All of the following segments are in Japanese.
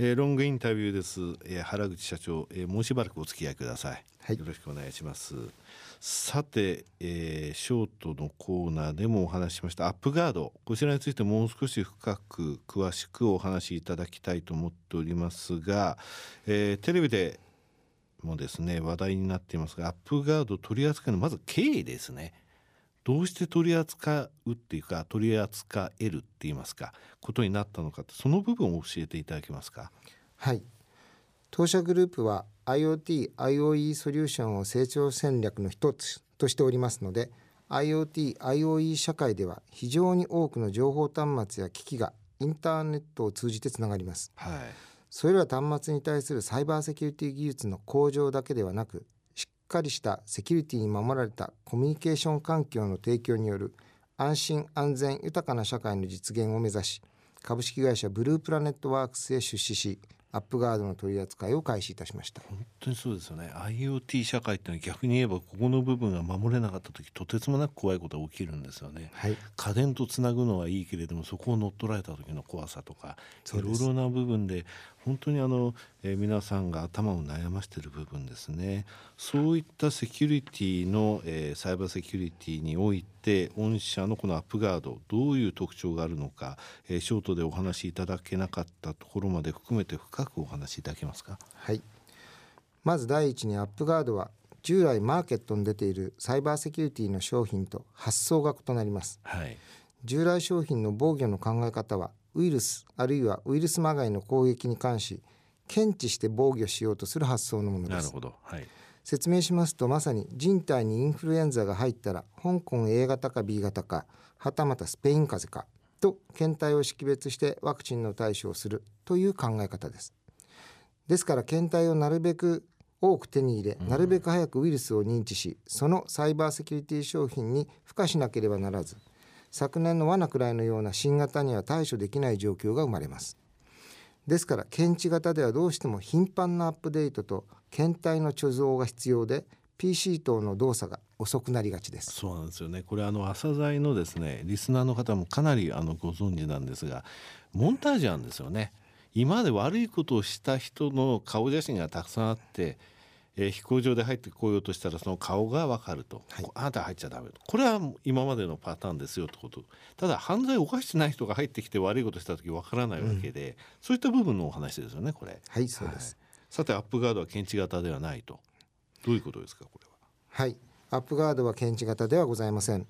えー、ロングインタビューです、えー、原口社長、えー、もうしばらくお付き合いください、はい、よろしくお願いします。さて、えー、ショートのコーナーでもお話ししました。アップガード。こちらについてもう少し深く詳しくお話しいただきたいと思っておりますが、えー、テレビでもですね話題になっていますがアップガード取り扱いのまず経緯ですねどうして取り扱うっていうか取り扱えるって言いますかことになったのかその部分を教えていただけますか？はい。当社グループは IoT、IoE ソリューションを成長戦略の一つとしておりますので IoT、IoE 社会では非常に多くの情報端末や機器がインターネットを通じてつながります、はい、それら端末に対するサイバーセキュリティ技術の向上だけではなくかりしたセキュリティに守られたコミュニケーション環境の提供による安心安全豊かな社会の実現を目指し株式会社ブループラネットワークスへ出資しアップガードの取り扱いを開始いたしました。本当にそうですよね。IoT 社会ってのは逆に言えばここの部分が守れなかった時とてつもなく怖いことが起きるんですよね、はい、家電とつなぐのはいいけれどもそこを乗っ取られた時の怖さとかいろいろな部分で本当にあの、えー、皆さんが頭を悩ましている部分ですね。そういったセキュリティの、えー、サイバーセキュリティにおいて御社のこのアップガードどういう特徴があるのか、えー、ショートでお話しいただけなかったところまで含めて深くお話しいただけますか？はい。まず第一にアップガードは従来マーケットに出ているサイバーセキュリティの商品と発想が異なります、はい、従来商品の防御の考え方はウイルスあるいはウイルスまがいの攻撃に関し検知して防御しようとする発想のものです。なるほど、はい、説明しますとまさに人体にインフルエンザが入ったら香港 A 型か B 型かはたまたスペイン風邪かと検体を識別してワクチンの対処をするという考え方です。ですから検体をなるべく多く手に入れ、なるべく早くウイルスを認知しそのサイバーセキュリティ商品に付加しなければならず昨年の罠くらいのような新型には対処できない状況が生まれますですから検知型ではどうしても頻繁なアップデートと検体の貯蔵が必要で PC 等の動作が遅くなりがちです。そうなんですよね。これあの朝剤のですねリスナーの方もかなりあのご存知なんですがモンタージュなんですよね。今まで悪いことをした人の顔写真がたくさんあってえー、飛行場で入ってこようとしたらその顔が分かると、はい、あなた入っちゃダメと。これは今までのパターンですよってこと。ただ犯罪を犯してない人が入ってきて悪いことした時分からないわけで、うん、そういった部分のお話ですよねこれ。はいそうです、はい、さてアップガードは検知型ではないと。どういうことですかこれは？はい。アップガードは検知型ではございません。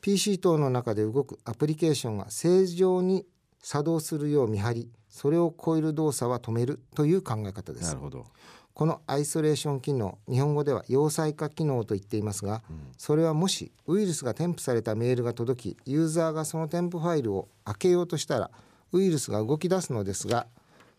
PC 等の中で動くアプリケーションが正常に作動するよう見張りそれを超える動作は止めるという考え方です。なるほどこのアイソレーション機能日本語では要塞化機能と言っていますが、うん、それはもしウイルスが添付されたメールが届きユーザーがその添付ファイルを開けようとしたらウイルスが動き出すのですが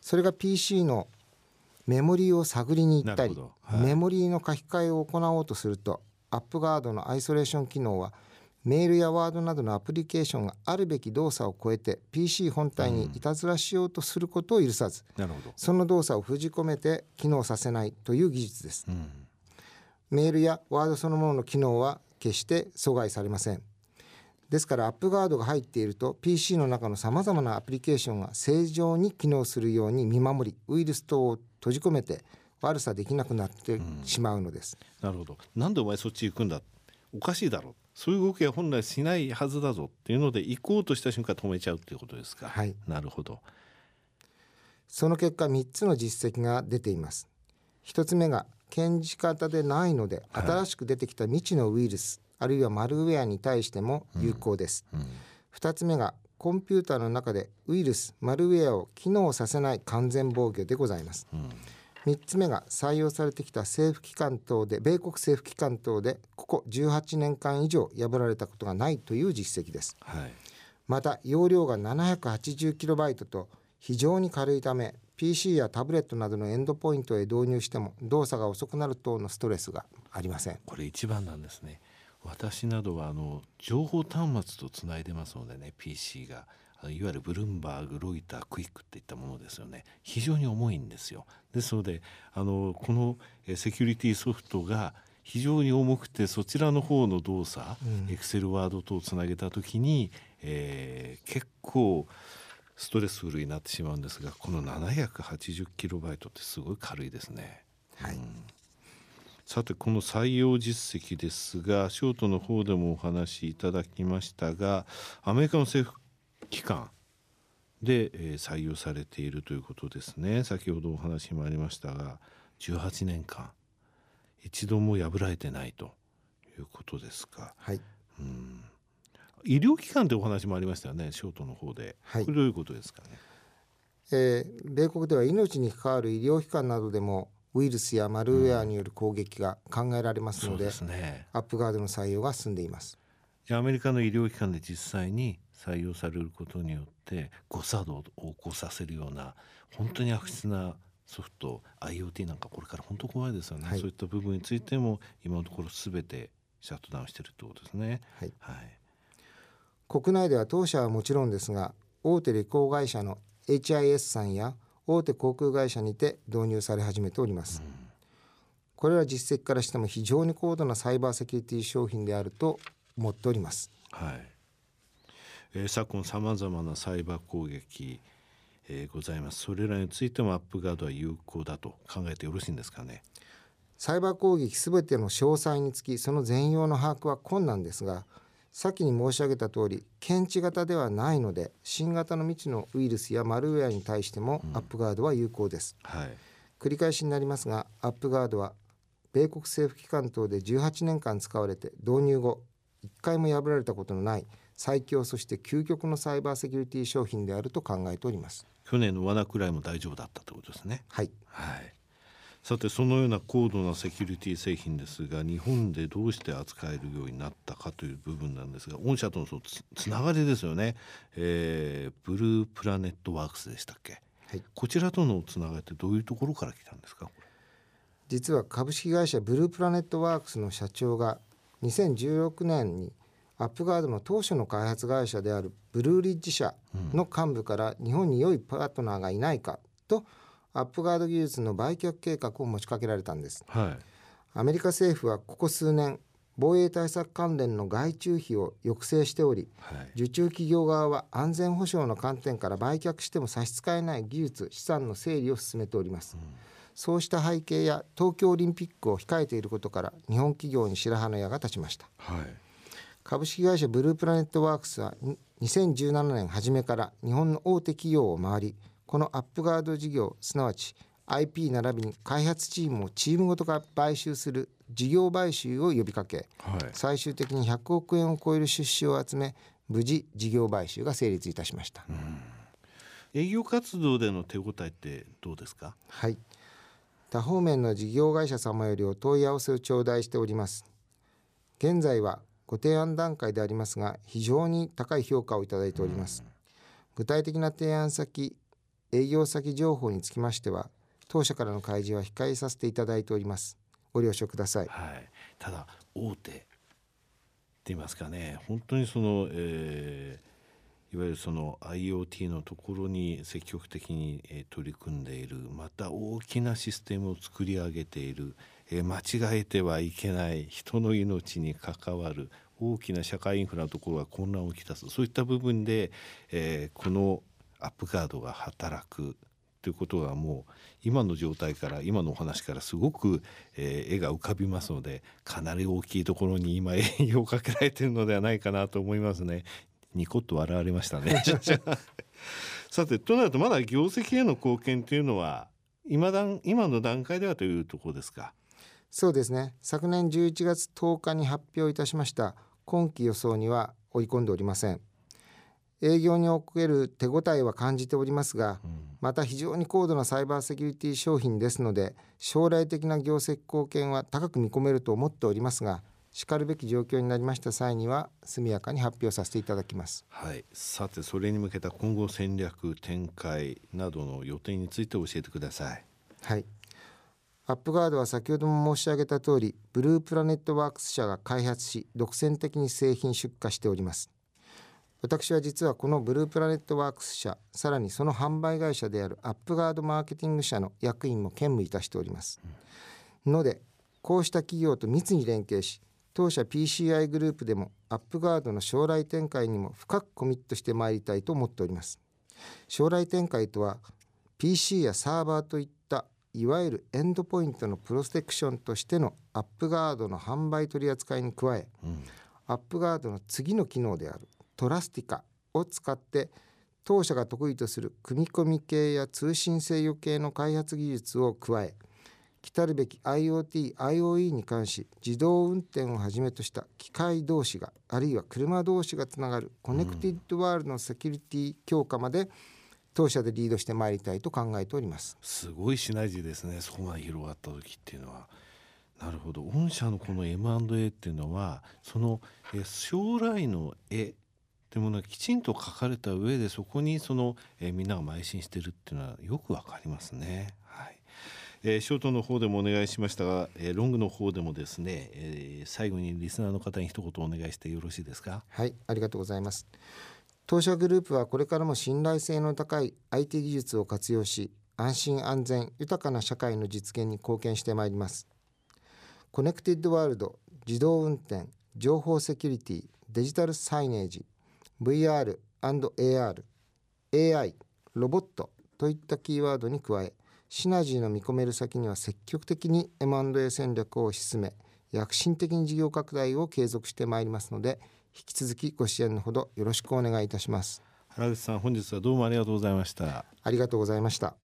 それが PC のメモリーを探りに行ったり、はい、メモリーの書き換えを行おうとするとアップガードのアイソレーション機能はメールやワードなどのアプリケーションがあるべき動作を超えて PC 本体にいたずらしようとすることを許さず、うん、その動作を封じ込めて機能させないという技術です、うん、メールやワードそのものの機能は決して阻害されません。ですからアップガードが入っていると PC の中のさまざまなアプリケーションが正常に機能するように見守りウイルス等を閉じ込めて悪さできなくなってしまうのです、うん、なるほど。なんでお前そっち行くんだ？おかしいだろ。うそういう動きは本来しないはずだぞっていうので行こうとした瞬間止めちゃうっていうことですか？はい、なるほど。その結果3つの実績が出ています。1つ目が検知型でないので新しく出てきた未知のウイルス、はい、あるいはマルウェアに対しても有効です。うんうん、2つ目がコンピューターの中でウイルスマルウェアを機能させない完全防御でございます。うん3つ目が採用されてきた政府機関等で米国政府機関等でここ18年間以上破られたことがないという実績です、はい、また容量が 780KB と非常に軽いため PC やタブレットなどのエンドポイントへ導入しても動作が遅くなる等のストレスがありません。これ一番なんですね私などはあの情報端末とつないでますのでね PC が。いわゆるブルームバーグロイタークイックっていったものですよね。非常に重いんですよ。ですのであのこのセキュリティソフトが非常に重くてそちらの方の動作、エクセルワードとつなげた時に、えー、結構ストレスフルになってしまうんですがこの780キロバイトってすごい軽いですね。はい、うんさてこの採用実績ですがショートの方でもお話しいただきましたがアメリカの政府機関で、えー、採用されているということですね。先ほどお話もありましたが18年間一度も破られてないということですか。はい、うん。医療機関でお話もありましたよねショートの方で、はい、これどういうことですかね？えー、米国では命に関わる医療機関などでもウイルスやマルウェアによる攻撃が考えられますのでうんでね、アップガードの採用が進んでいます。じゃあアメリカの医療機関で実際に採用されることによって誤作動を起こさせるような本当に悪質なソフト IoT なんかこれから本当怖いですよね、はい、そういった部分についても今のところ全てシャットダウンしてるってことですね。はい、はい、国内では当社はもちろんですが大手旅行会社の HIS さんや大手航空会社にて導入され始めております、うん、これは実績からしても非常に高度なサイバーセキュリティ商品であると思っております。はい、えー、昨今さまざまなサイバー攻撃、えー、ございます。それらについてもアップガードは有効だと考えてよろしいんですかね？サイバー攻撃すべての詳細につきその全容の把握は困難ですが先に申し上げた通り検知型ではないので新型の未知のウイルスやマルウェアに対してもアップガードは有効です、うんはい、繰り返しになりますがアップガードは米国政府機関等で18年間使われて導入後1回も破られたことのない最強そして究極のサイバーセキュリティ商品であると考えております。去年の罠くらいも大丈夫だったということですね。はい、はいさてそのような高度なセキュリティ製品ですが日本でどうして扱えるようになったかという部分なんですが御社とのつつながりですよね、えー、ブループラネットワークスでしたっけ、はい、こちらとのつながりってどういうところから来たんですか？実は株式会社ブループラネットワークスの社長が2016年にアップガードの当初の開発会社であるブルーリッジ社の幹部から日本に良いパートナーがいないかと、うんアップガード技術の売却計画を持ちかけられたんです、はい、アメリカ政府はここ数年防衛対策関連の外注費を抑制しており、はい、受注企業側は安全保障の観点から売却しても差し支えない技術資産の整理を進めております、うん、そうした背景や東京オリンピックを控えていることから日本企業に白羽の矢が立ちました、はい、株式会社ブループラネットワークスは2017年初めから日本の大手企業を回りこのアップガード事業すなわち IP 並びに開発チームをチームごとが買収する事業買収を呼びかけ、はい、最終的に100億円を超える出資を集め無事事業買収が成立いたしました、営業活動での手応えってどうですか？はい。多方面の事業会社様よりお問い合わせを頂戴しております。現在はご提案段階でありますが非常に高い評価をいただいております、具体的な提案先営業先情報につきましては当社からの開示は控えさせていただいております。ご了承ください、はい、ただ大手って言いますかね。本当にその、えー、いわゆるその IoT のところに積極的に、えー、取り組んでいる。また大きなシステムを作り上げている、えー、間違えてはいけない。人の命に関わる。大きな社会インフラのところが混乱をきたす。そういった部分で、えー、このアップガードが働くということがもう今の状態から今のお話からすごく、えー、絵が浮かびますのでかなり大きいところに今営業をかけられているのではないかなと思いますね。ニコッと笑われましたね。さてとなるとまだ業績への貢献というのは今段今の段階ではというところですか？そうですね。昨年11月10日に発表いたしました今期予想には追い込んでおりません営業における手応えは感じておりますが、また非常に高度なサイバーセキュリティ商品ですので将来的な業績貢献は高く見込めると思っておりますがしかるべき状況になりました際には速やかに発表させていただきます。はい、さてそれに向けた今後戦略展開などの予定について教えてください。はい。アップガードは先ほども申し上げた通り、ブループラネットワークス社が開発し、独占的に製品出荷しております。私は実はこのブループラネットワークス社さらにその販売会社であるアップガードマーケティング社の役員も兼務いたしております、うん、のでこうした企業と密に連携し当社 PCI グループでもアップガードの将来展開にも深くコミットしてまいりたいと思っております。将来展開とは PC やサーバーといったいわゆるエンドポイントのプロテクションとしてのアップガードの販売取り扱いに加え、うん、アップガードの次の機能であるトラスティカを使って当社が得意とする組み込み系や通信制御系の開発技術を加え来るべき IoT、IoE に関し自動運転をはじめとした機械同士があるいは車同士がつながる connected world のセキュリティ強化まで、当社でリードしてまいりたいと考えております。すごいシナジーですね。そこまで広がった時っていうのは。なるほど。御社のこの M&A っていうのはその将来の絵っていうものがきちんと書かれた上でそこにそのえみんなが邁進してるっていうのはよくわかりますね。はい。えー、ショートの方でもお願いしましたが、えー、ロングの方でもですね、えー、最後にリスナーの方に一言お願いしてよろしいですか？はいありがとうございます。当社グループはこれからも信頼性の高い IT 技術を活用し安心安全豊かな社会の実現に貢献してまいります。コネクティッドワールド自動運転情報セキュリティデジタルサイネージ VR&AR AI ロボットといったキーワードに加えシナジーの見込める先には積極的に M&A 戦略を推し進め躍進的に事業拡大を継続してまいりますので引き続きご支援のほどよろしくお願いいたします。原口さん本日はどうもありがとうございました。ありがとうございました